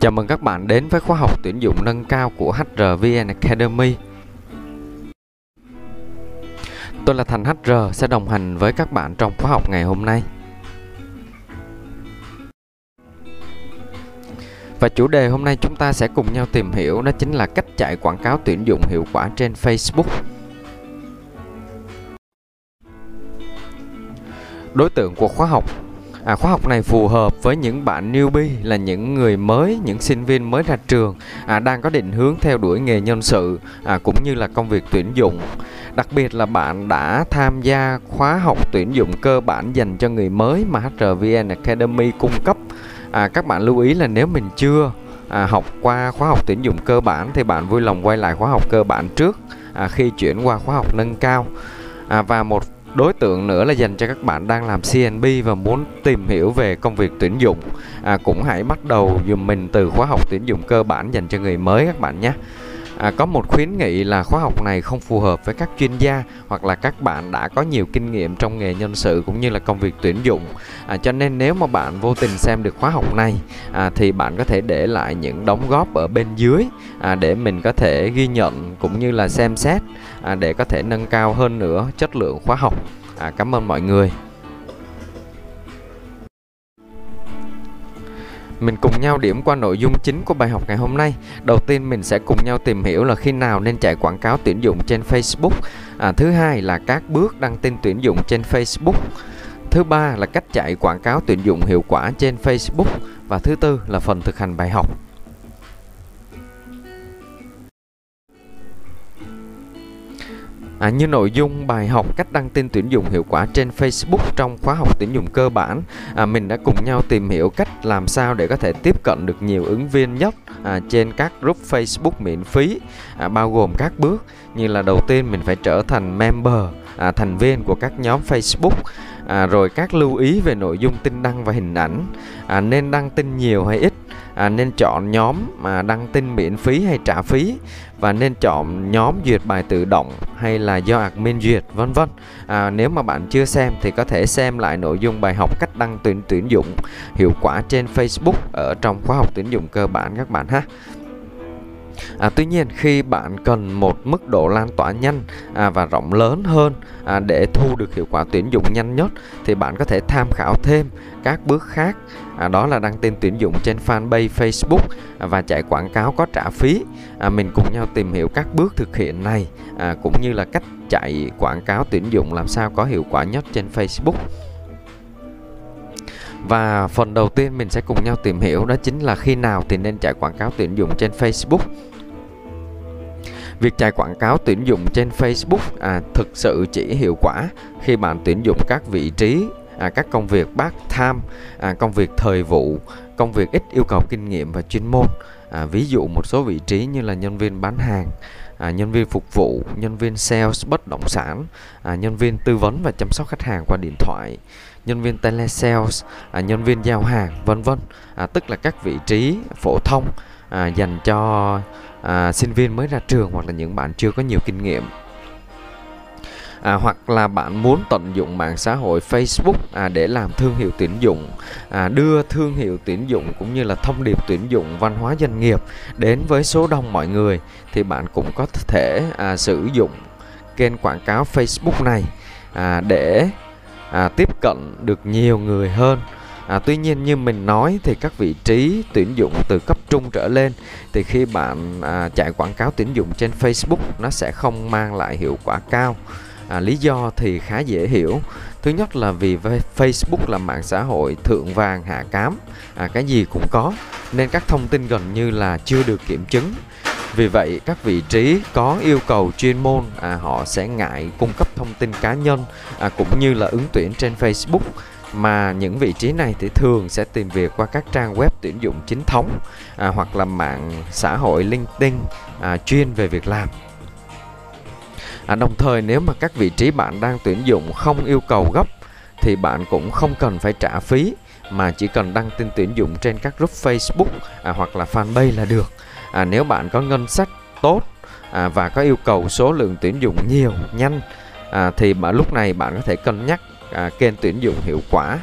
Chào mừng các bạn đến với khóa học tuyển dụng nâng cao của HRVN Academy. Tôi là Thành HR sẽ đồng hành với các bạn trong khóa học ngày hôm nay. Và chủ đề hôm nay chúng ta sẽ cùng nhau tìm hiểu, đó chính là cách chạy quảng cáo tuyển dụng hiệu quả trên Facebook. Đối tượng của khóa học À, khóa học này phù hợp với những bạn newbie là những người mới, những sinh viên mới ra trường à, đang có định hướng theo đuổi nghề nhân sự à, cũng như là công việc tuyển dụng. Đặc biệt là bạn đã tham gia khóa học tuyển dụng cơ bản dành cho người mới mà HRVN Academy cung cấp. À, các bạn lưu ý là nếu mình chưa à, học qua khóa học tuyển dụng cơ bản thì bạn vui lòng quay lại khóa học cơ bản trước à, khi chuyển qua khóa học nâng cao. À, và một đối tượng nữa là dành cho các bạn đang làm CNB và muốn tìm hiểu về công việc tuyển dụng. À, cũng hãy bắt đầu dùm mình từ khóa học tuyển dụng cơ bản dành cho người mới các bạn nhé. À, có một khuyến nghị là khóa học này không phù hợp với các chuyên gia hoặc là các bạn đã có nhiều kinh nghiệm trong nghề nhân sự cũng như là công việc tuyển dụng. À, cho nên nếu mà bạn vô tình xem được khóa học này à, thì bạn có thể để lại những đóng góp ở bên dưới à, để mình có thể ghi nhận cũng như là xem xét à, để có thể nâng cao hơn nữa chất lượng khóa học. À, cảm ơn mọi người. Mình cùng nhau điểm qua nội dung chính của bài học ngày hôm nay. Đầu tiên mình sẽ cùng nhau tìm hiểu là khi nào nên chạy quảng cáo tuyển dụng trên Facebook. À, thứ hai là các bước đăng tin tuyển dụng trên Facebook. Thứ ba là cách chạy quảng cáo tuyển dụng hiệu quả trên Facebook và thứ tư là phần thực hành bài học. À, như nội dung bài học cách đăng tin tuyển dụng hiệu quả trên Facebook trong khóa học tuyển dụng cơ bản, à, mình đã cùng nhau tìm hiểu cách làm sao để có thể tiếp cận được nhiều ứng viên nhất à, trên các group Facebook miễn phí, à, bao gồm các bước như là đầu tiên mình phải trở thành member, à, thành viên của các nhóm Facebook, à, rồi các lưu ý về nội dung tin đăng và hình ảnh, à, nên đăng tin nhiều hay ít, à, nên chọn nhóm mà đăng tin miễn phí hay trả phí và nên chọn nhóm duyệt bài tự động hay là do admin duyệt vân vân. À, nếu mà bạn chưa xem thì có thể xem lại nội dung bài học cách đăng tuyển tuyển dụng hiệu quả trên Facebook ở trong khóa học tuyển dụng cơ bản các bạn ha. À, tuy nhiên khi bạn cần một mức độ lan tỏa nhanh à, và rộng lớn hơn à, để thu được hiệu quả tuyển dụng nhanh nhất thì bạn có thể tham khảo thêm các bước khác à, đó là đăng tin tuyển dụng trên fanpage Facebook và chạy quảng cáo có trả phí. À, mình cùng nhau tìm hiểu các bước thực hiện này à, cũng như là cách chạy quảng cáo tuyển dụng làm sao có hiệu quả nhất trên Facebook. Và phần đầu tiên mình sẽ cùng nhau tìm hiểu đó chính là khi nào thì nên chạy quảng cáo tuyển dụng trên Facebook. Việc chạy quảng cáo tuyển dụng trên Facebook à, thực sự chỉ hiệu quả khi bạn tuyển dụng các vị trí à, các công việc part time, à, công việc thời vụ, công việc ít yêu cầu kinh nghiệm và chuyên môn. À, ví dụ một số vị trí như là nhân viên bán hàng, à, nhân viên phục vụ, nhân viên sales bất động sản, à, nhân viên tư vấn và chăm sóc khách hàng qua điện thoại, nhân viên telesales, à, nhân viên giao hàng, vân vân. À, tức là các vị trí phổ thông à, dành cho à, sinh viên mới ra trường hoặc là những bạn chưa có nhiều kinh nghiệm à, hoặc là bạn muốn tận dụng mạng xã hội Facebook à, để làm thương hiệu tuyển dụng à, đưa thương hiệu tuyển dụng cũng như là thông điệp tuyển dụng văn hóa doanh nghiệp đến với số đông mọi người thì bạn cũng có thể à, sử dụng kênh quảng cáo Facebook này à, để à, tiếp cận được nhiều người hơn À, tuy nhiên như mình nói thì các vị trí tuyển dụng từ cấp trung trở lên thì khi bạn à, chạy quảng cáo tuyển dụng trên Facebook nó sẽ không mang lại hiệu quả cao. À, lý do thì khá dễ hiểu. Thứ nhất là vì Facebook là mạng xã hội thượng vàng hạ cám, à, cái gì cũng có nên các thông tin gần như là chưa được kiểm chứng. Vì vậy các vị trí có yêu cầu chuyên môn à, họ sẽ ngại cung cấp thông tin cá nhân à, cũng như là ứng tuyển trên Facebook mà những vị trí này thì thường sẽ tìm việc qua các trang web tuyển dụng chính thống à, hoặc là mạng xã hội LinkedIn à, chuyên về việc làm. À, đồng thời nếu mà các vị trí bạn đang tuyển dụng không yêu cầu gấp thì bạn cũng không cần phải trả phí mà chỉ cần đăng tin tuyển dụng trên các group Facebook à, hoặc là fanpage là được. À, nếu bạn có ngân sách tốt à, và có yêu cầu số lượng tuyển dụng nhiều, nhanh à, thì mà lúc này bạn có thể cân nhắc à, kênh tuyển dụng hiệu quả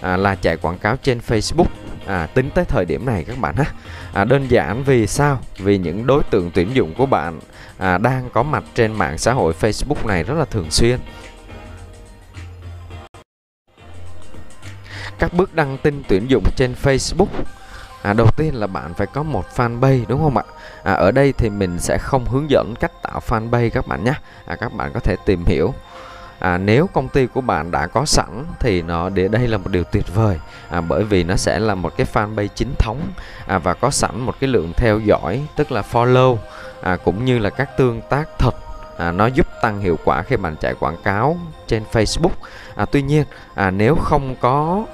à, là chạy quảng cáo trên Facebook. À, tính tới thời điểm này các bạn ha. À, đơn giản vì sao? Vì những đối tượng tuyển dụng của bạn à, đang có mặt trên mạng xã hội Facebook này rất là thường xuyên. Các bước đăng tin tuyển dụng trên Facebook à, đầu tiên là bạn phải có một fanpage đúng không ạ? À, ở đây thì mình sẽ không hướng dẫn cách tạo fanpage các bạn nhé. À, các bạn có thể tìm hiểu à, nếu công ty của bạn đã có sẵn thì nó để đây là một điều tuyệt vời. À, bởi vì nó sẽ là một cái fanpage chính thống à, và có sẵn một cái lượng theo dõi tức là follow à, cũng như là các tương tác thật. À, nó giúp tăng hiệu quả khi bạn chạy quảng cáo trên Facebook. À, tuy nhiên à, nếu không có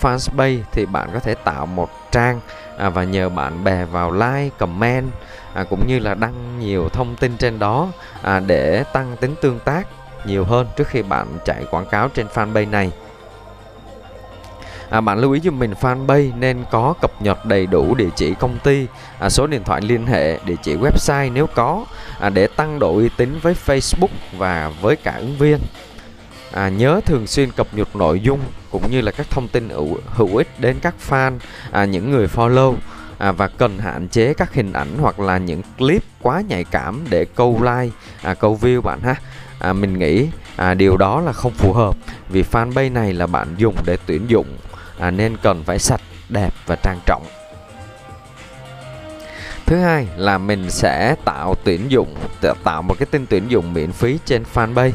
fanpage thì bạn có thể tạo một trang à, và nhờ bạn bè vào like comment à, cũng như là đăng nhiều thông tin trên đó à, để tăng tính tương tác nhiều hơn trước khi bạn chạy quảng cáo trên fanpage này À, bạn lưu ý giúp mình fanpage nên có cập nhật đầy đủ địa chỉ công ty, à, số điện thoại liên hệ, địa chỉ website nếu có à, để tăng độ uy tín với Facebook và với cả ứng viên. À, nhớ thường xuyên cập nhật nội dung cũng như là các thông tin hữu, hữu ích đến các fan, à, những người follow à, và cần hạn chế các hình ảnh hoặc là những clip quá nhạy cảm để câu like, à, câu view bạn ha. À, mình nghĩ à, điều đó là không phù hợp vì fanpage này là bạn dùng để tuyển dụng à, nên cần phải sạch, đẹp và trang trọng. Thứ hai là mình sẽ tạo tuyển dụng tạo một cái tin tuyển dụng miễn phí trên fanpage.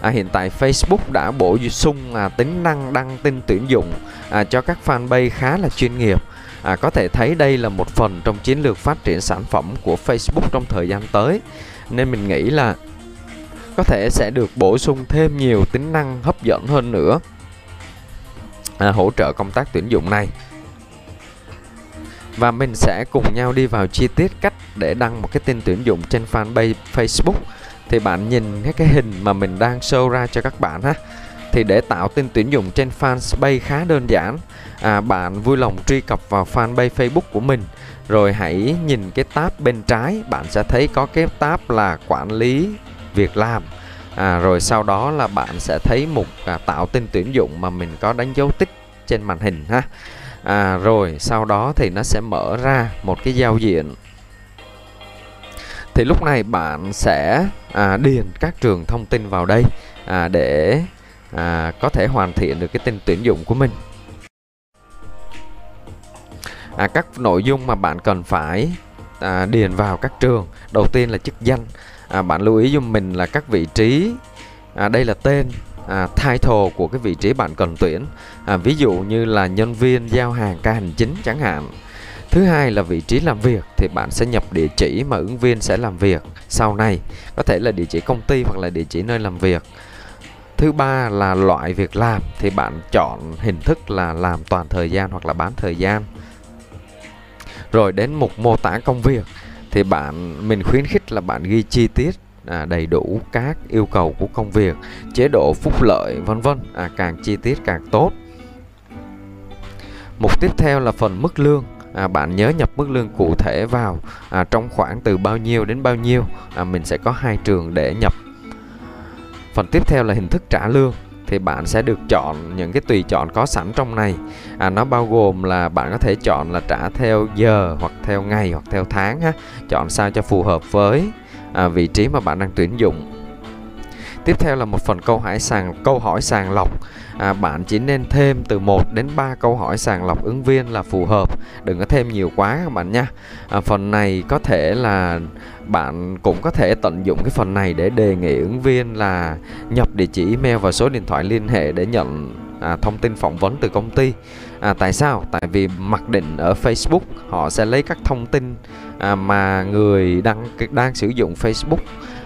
À, hiện tại Facebook đã bổ sung à, tính năng đăng tin tuyển dụng à, cho các fanpage khá là chuyên nghiệp. À, có thể thấy đây là một phần trong chiến lược phát triển sản phẩm của Facebook trong thời gian tới. Nên mình nghĩ là có thể sẽ được bổ sung thêm nhiều tính năng hấp dẫn hơn nữa. À, hỗ trợ công tác tuyển dụng này. Và mình sẽ cùng nhau đi vào chi tiết cách để đăng một cái tin tuyển dụng trên fanpage Facebook. Thì bạn nhìn cái cái hình mà mình đang show ra cho các bạn ha. Thì để tạo tin tuyển dụng trên fanpage khá đơn giản à, bạn vui lòng truy cập vào fanpage Facebook của mình. Rồi hãy nhìn cái tab bên trái bạn sẽ thấy có cái tab là quản lý việc làm à, rồi sau đó là bạn sẽ thấy mục à, tạo tin tuyển dụng mà mình có đánh dấu tích trên màn hình ha. À, rồi sau đó thì nó sẽ mở ra một cái giao diện. Thì lúc này bạn sẽ à, điền các trường thông tin vào đây à, để à, có thể hoàn thiện được cái tin tuyển dụng của mình. À, các nội dung mà bạn cần phải à, điền vào các trường. Đầu tiên là chức danh à, bạn lưu ý giúp mình là các vị trí. À, đây là tên à, title của cái vị trí bạn cần tuyển. À, ví dụ như là nhân viên giao hàng ca hành chính chẳng hạn. Thứ hai là vị trí làm việc thì bạn sẽ nhập địa chỉ mà ứng viên sẽ làm việc. Sau này có thể là địa chỉ công ty hoặc là địa chỉ nơi làm việc. Thứ ba là loại việc làm thì bạn chọn hình thức là làm toàn thời gian hoặc là bán thời gian. Rồi đến mục mô tả công việc thì bạn mình khuyến khích là bạn ghi chi tiết à, đầy đủ các yêu cầu của công việc chế độ phúc lợi vân vân. À, càng chi tiết càng tốt. Mục tiếp theo là phần mức lương. À, bạn nhớ nhập mức lương cụ thể vào à, trong khoảng từ bao nhiêu đến bao nhiêu. À, mình sẽ có hai trường để nhập. Phần tiếp theo là hình thức trả lương thì bạn sẽ được chọn những cái tùy chọn có sẵn trong này. À, nó bao gồm là bạn có thể chọn là trả theo giờ hoặc theo ngày hoặc theo tháng ha. Chọn sao cho phù hợp với à, vị trí mà bạn đang tuyển dụng. Tiếp theo là một phần câu hỏi sàng câu hỏi sàng lọc. À, bạn chỉ nên thêm từ 1 đến 3 câu hỏi sàng lọc ứng viên là phù hợp. Đừng có thêm nhiều quá các bạn nha. À, phần này có thể là bạn cũng có thể tận dụng cái phần này để đề nghị ứng viên là nhập địa chỉ email và số điện thoại liên hệ để nhận à, thông tin phỏng vấn từ công ty. À, tại sao? Tại vì mặc định ở Facebook họ sẽ lấy các thông tin à, mà người đăng đang sử dụng Facebook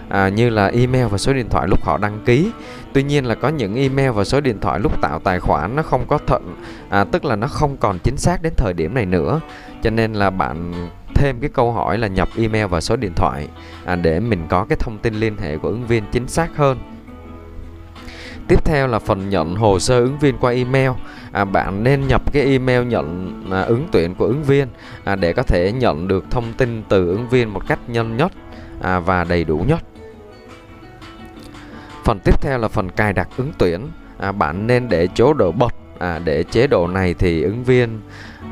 à, như là email và số điện thoại lúc họ đăng ký. Tuy nhiên là có những email và số điện thoại lúc tạo tài khoản nó không có thận à, tức là nó không còn chính xác đến thời điểm này nữa. Cho nên là bạn thêm cái câu hỏi là nhập email và số điện thoại à, để mình có cái thông tin liên hệ của ứng viên chính xác hơn Tiếp theo là phần nhận hồ sơ ứng viên qua email. À, bạn nên nhập cái email nhận à, ứng tuyển của ứng viên à, để có thể nhận được thông tin từ ứng viên một cách nhanh nhất à, và đầy đủ nhất. Phần tiếp theo là phần cài đặt ứng tuyển. À, bạn nên để chỗ độ bật à, để chế độ này thì ứng viên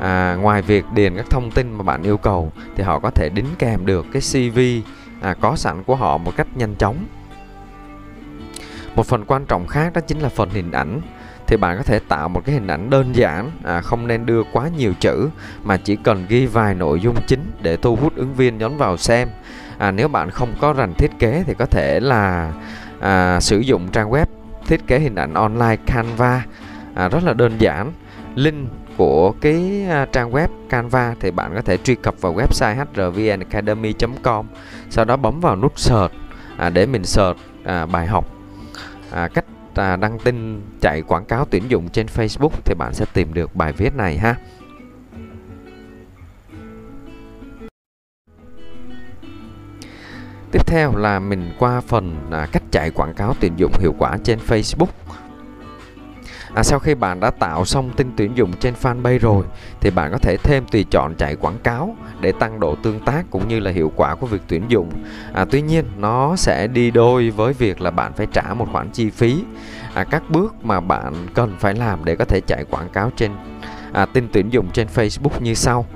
à, ngoài việc điền các thông tin mà bạn yêu cầu thì họ có thể đính kèm được cái CV à, có sẵn của họ một cách nhanh chóng. Một phần quan trọng khác đó chính là phần hình ảnh. Thì bạn có thể tạo một cái hình ảnh đơn giản à, không nên đưa quá nhiều chữ mà chỉ cần ghi vài nội dung chính để thu hút ứng viên nhấn vào xem. À, nếu bạn không có rành thiết kế thì có thể là à, sử dụng trang web thiết kế hình ảnh online Canva à, rất là đơn giản link của cái à, trang web Canva thì bạn có thể truy cập vào website hrvnacademy.com sau đó bấm vào nút search à, để mình search à, bài học à, cách à, đăng tin chạy quảng cáo tuyển dụng trên Facebook thì bạn sẽ tìm được bài viết này ha. Tiếp theo là mình qua phần à, cách chạy quảng cáo tuyển dụng hiệu quả trên Facebook. À, sau khi bạn đã tạo xong tin tuyển dụng trên fanpage rồi thì bạn có thể thêm tùy chọn chạy quảng cáo để tăng độ tương tác cũng như là hiệu quả của việc tuyển dụng. À, tuy nhiên nó sẽ đi đôi với việc là bạn phải trả một khoản chi phí. À, các bước mà bạn cần phải làm để có thể chạy quảng cáo trên à, tin tuyển dụng trên Facebook như sau.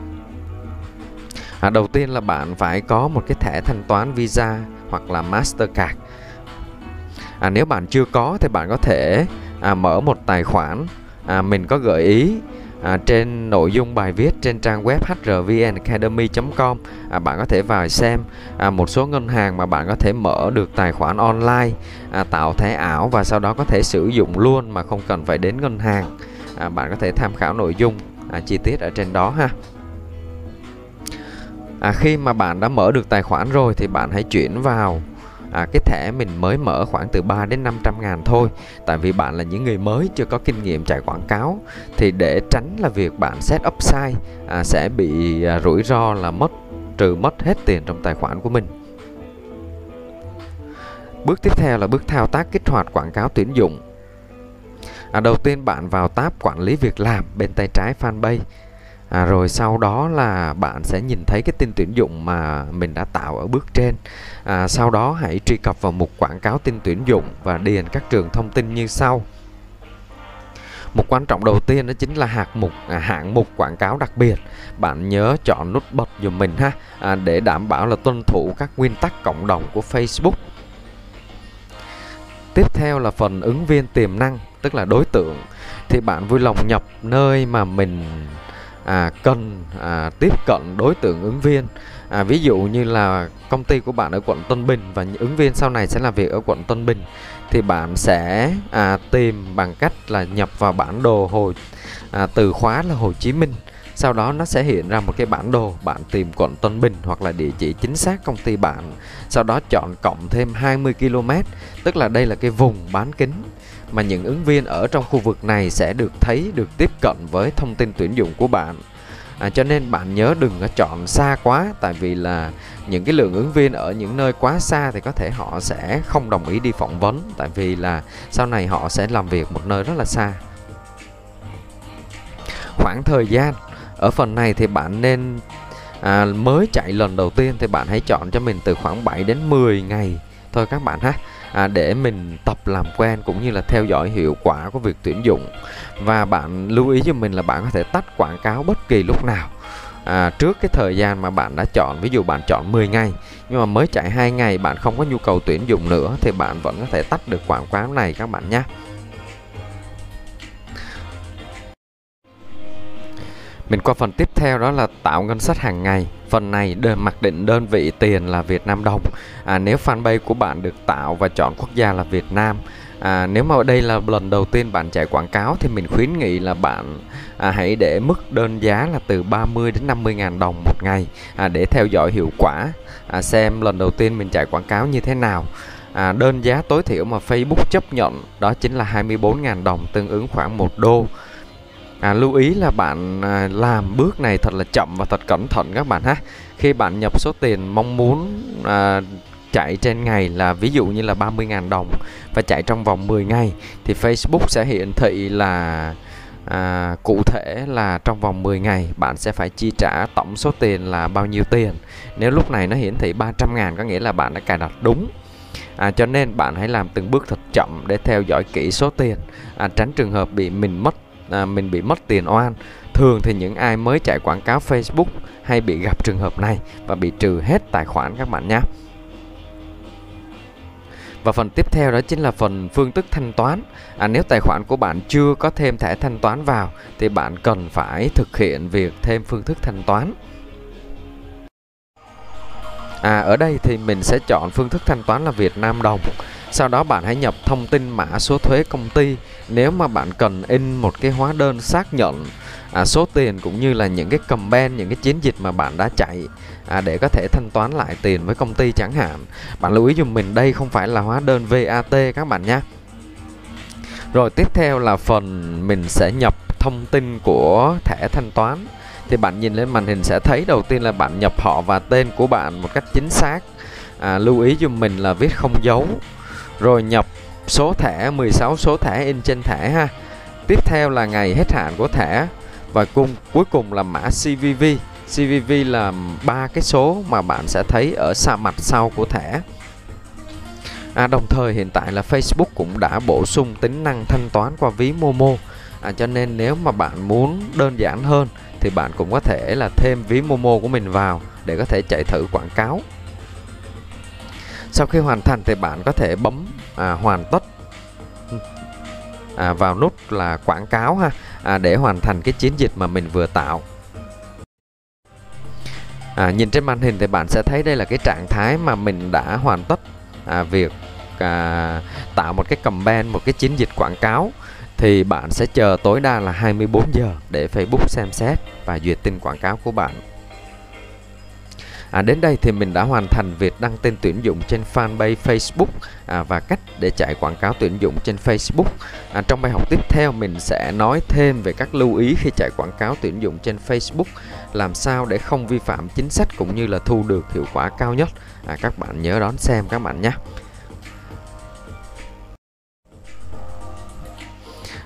À, đầu tiên là bạn phải có một cái thẻ thanh toán Visa hoặc là Mastercard. À, nếu bạn chưa có thì bạn có thể à, mở một tài khoản. À, mình có gợi ý à, trên nội dung bài viết trên trang web hrvnacademy.com à, bạn có thể vào xem. À, một số ngân hàng mà bạn có thể mở được tài khoản online à, tạo thẻ ảo và sau đó có thể sử dụng luôn mà không cần phải đến ngân hàng. À, bạn có thể tham khảo nội dung à, chi tiết ở trên đó ha. À, khi mà bạn đã mở được tài khoản rồi thì bạn hãy chuyển vào à, cái thẻ mình mới mở khoảng từ 3 đến 500 ngàn thôi. Tại vì bạn là những người mới chưa có kinh nghiệm chạy quảng cáo. Thì để tránh là việc bạn set up sai à, sẽ bị à, rủi ro là mất trừ mất hết tiền trong tài khoản của mình. Bước tiếp theo là bước thao tác kích hoạt quảng cáo tuyển dụng. À, đầu tiên bạn vào tab quản lý việc làm bên tay trái fanpage à, rồi sau đó là bạn sẽ nhìn thấy cái tin tuyển dụng mà mình đã tạo ở bước trên. À, sau đó hãy truy cập vào mục quảng cáo tin tuyển dụng và điền các trường thông tin như sau. Một quan trọng đầu tiên đó chính là hạng mục à, hạng mục quảng cáo đặc biệt. Bạn nhớ chọn nút bật dùm mình ha à, để đảm bảo là tuân thủ các nguyên tắc cộng đồng của Facebook. Tiếp theo là phần ứng viên tiềm năng tức là đối tượng. Thì bạn vui lòng nhập nơi mà mình à, cần à, tiếp cận đối tượng ứng viên. À, ví dụ như là công ty của bạn ở quận Tân Bình và ứng viên sau này sẽ làm việc ở quận Tân Bình thì bạn sẽ à, tìm bằng cách là nhập vào bản đồ hồ à, từ khóa là Hồ Chí Minh. Sau đó nó sẽ hiện ra một cái bản đồ bạn tìm quận Tân Bình hoặc là địa chỉ chính xác công ty bạn. Sau đó chọn cộng thêm 20 km tức là đây là cái vùng bán kính mà những ứng viên ở trong khu vực này sẽ được thấy được tiếp cận với thông tin tuyển dụng của bạn. À, cho nên bạn nhớ đừng có chọn xa quá tại vì là những cái lượng ứng viên ở những nơi quá xa thì có thể họ sẽ không đồng ý đi phỏng vấn tại vì là sau này họ sẽ làm việc một nơi rất là xa. Khoảng thời gian ở phần này thì bạn nên à, mới chạy lần đầu tiên thì bạn hãy chọn cho mình từ khoảng 7 đến 10 ngày. Thôi các bạn ha à, để mình tập làm quen cũng như là theo dõi hiệu quả của việc tuyển dụng. Và bạn lưu ý cho mình là bạn có thể tắt quảng cáo bất kỳ lúc nào. À, trước cái thời gian mà bạn đã chọn ví dụ bạn chọn 10 ngày nhưng mà mới chạy hai ngày bạn không có nhu cầu tuyển dụng nữa thì bạn vẫn có thể tắt được quảng cáo này các bạn nhé. Mình qua phần tiếp theo đó là tạo ngân sách hàng ngày. Phần này đơn mặc định đơn vị tiền là Việt Nam đồng. À, nếu fanpage của bạn được tạo và chọn quốc gia là Việt Nam. À, nếu mà ở đây là lần đầu tiên bạn chạy quảng cáo thì mình khuyến nghị là bạn à, hãy để mức đơn giá là từ 30 đến 50 ngàn đồng một ngày à, để theo dõi hiệu quả à, xem lần đầu tiên mình chạy quảng cáo như thế nào. À, đơn giá tối thiểu mà Facebook chấp nhận đó chính là 24.000 đồng tương ứng khoảng 1 đô à, lưu ý là bạn à, làm bước này thật là chậm và thật cẩn thận các bạn ha. Khi bạn nhập số tiền mong muốn à, chạy trên ngày là ví dụ như là 30.000 đồng và chạy trong vòng 10 ngày thì Facebook sẽ hiển thị là à, cụ thể là trong vòng 10 ngày bạn sẽ phải chi trả tổng số tiền là bao nhiêu tiền. Nếu lúc này nó hiển thị 300 ngàn có nghĩa là bạn đã cài đặt đúng. À, cho nên bạn hãy làm từng bước thật chậm để theo dõi kỹ số tiền. À, tránh trường hợp bị mình mất à, mình bị mất tiền oan thường thì những ai mới chạy quảng cáo Facebook hay bị gặp trường hợp này và bị trừ hết tài khoản các bạn nhé và phần tiếp theo đó chính là phần phương thức thanh toán. À, nếu tài khoản của bạn chưa có thêm thẻ thanh toán vào thì bạn cần phải thực hiện việc thêm phương thức thanh toán. À, ở đây thì mình sẽ chọn phương thức thanh toán là Việt Nam đồng. Sau đó bạn hãy nhập thông tin mã số thuế công ty. Nếu mà bạn cần in một cái hóa đơn xác nhận à, số tiền cũng như là những cái comment, những cái chiến dịch mà bạn đã chạy à, để có thể thanh toán lại tiền với công ty chẳng hạn. Bạn lưu ý dùm mình đây không phải là hóa đơn VAT các bạn nhé. Rồi tiếp theo là phần mình sẽ nhập thông tin của thẻ thanh toán thì bạn nhìn lên màn hình sẽ thấy đầu tiên là bạn nhập họ và tên của bạn một cách chính xác à, lưu ý dùm mình là viết không dấu rồi nhập số thẻ 16 số thẻ in trên thẻ ha. Tiếp theo là ngày hết hạn của thẻ và cùng cuối cùng là mã CVV CVV là ba cái số mà bạn sẽ thấy ở xa mặt sau của thẻ. À, đồng thời hiện tại là Facebook cũng đã bổ sung tính năng thanh toán qua ví Momo. À, cho nên nếu mà bạn muốn đơn giản hơn thì bạn cũng có thể là thêm ví Momo của mình vào để có thể chạy thử quảng cáo sau khi hoàn thành thì bạn có thể bấm à, hoàn tất à, vào nút là quảng cáo ha à, để hoàn thành cái chiến dịch mà mình vừa tạo à, nhìn trên màn hình thì bạn sẽ thấy đây là cái trạng thái mà mình đã hoàn tất à, việc à, tạo một cái comment một cái chiến dịch quảng cáo thì bạn sẽ chờ tối đa là 24 giờ để Facebook xem xét và duyệt tin quảng cáo của bạn. À, đến đây thì mình đã hoàn thành việc đăng tin tuyển dụng trên fanpage Facebook à, và cách để chạy quảng cáo tuyển dụng trên Facebook. À, trong bài học tiếp theo mình sẽ nói thêm về các lưu ý khi chạy quảng cáo tuyển dụng trên Facebook, làm sao để không vi phạm chính sách cũng như là thu được hiệu quả cao nhất. À, các bạn nhớ đón xem các bạn nhé.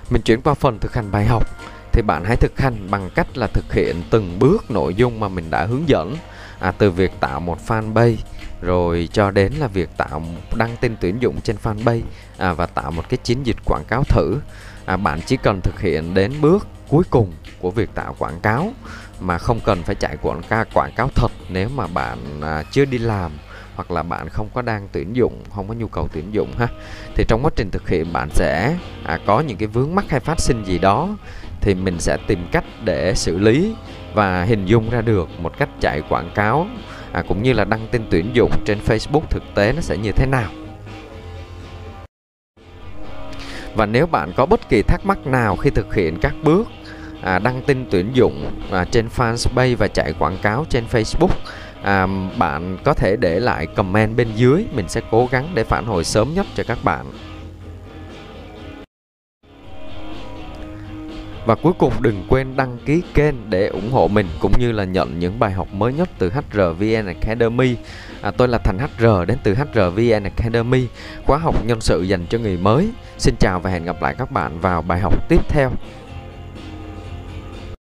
Mình chuyển qua phần thực hành bài học thì bạn hãy thực hành bằng cách là thực hiện từng bước nội dung mà mình đã hướng dẫn à, từ việc tạo một fanpage rồi cho đến là việc tạo đăng tin tuyển dụng trên fanpage à, và tạo một cái chiến dịch quảng cáo thử. À, bạn chỉ cần thực hiện đến bước cuối cùng của việc tạo quảng cáo mà không cần phải chạy quảng cáo quảng cáo thật nếu mà bạn à, chưa đi làm hoặc là bạn không có đang tuyển dụng không có nhu cầu tuyển dụng ha. Thì trong quá trình thực hiện bạn sẽ à, có những cái vướng mắc hay phát sinh gì đó thì mình sẽ tìm cách để xử lý và hình dung ra được một cách chạy quảng cáo à, cũng như là đăng tin tuyển dụng trên Facebook thực tế nó sẽ như thế nào. Và nếu bạn có bất kỳ thắc mắc nào khi thực hiện các bước à, đăng tin tuyển dụng à, trên fanpage và chạy quảng cáo trên Facebook à, bạn có thể để lại comment bên dưới. Mình sẽ cố gắng để phản hồi sớm nhất cho các bạn. Và cuối cùng đừng quên đăng ký kênh để ủng hộ mình cũng như là nhận những bài học mới nhất từ HRVN Academy. À, tôi là Thành HR đến từ HRVN Academy, khóa học nhân sự dành cho người mới. Xin chào và hẹn gặp lại các bạn vào bài học tiếp theo.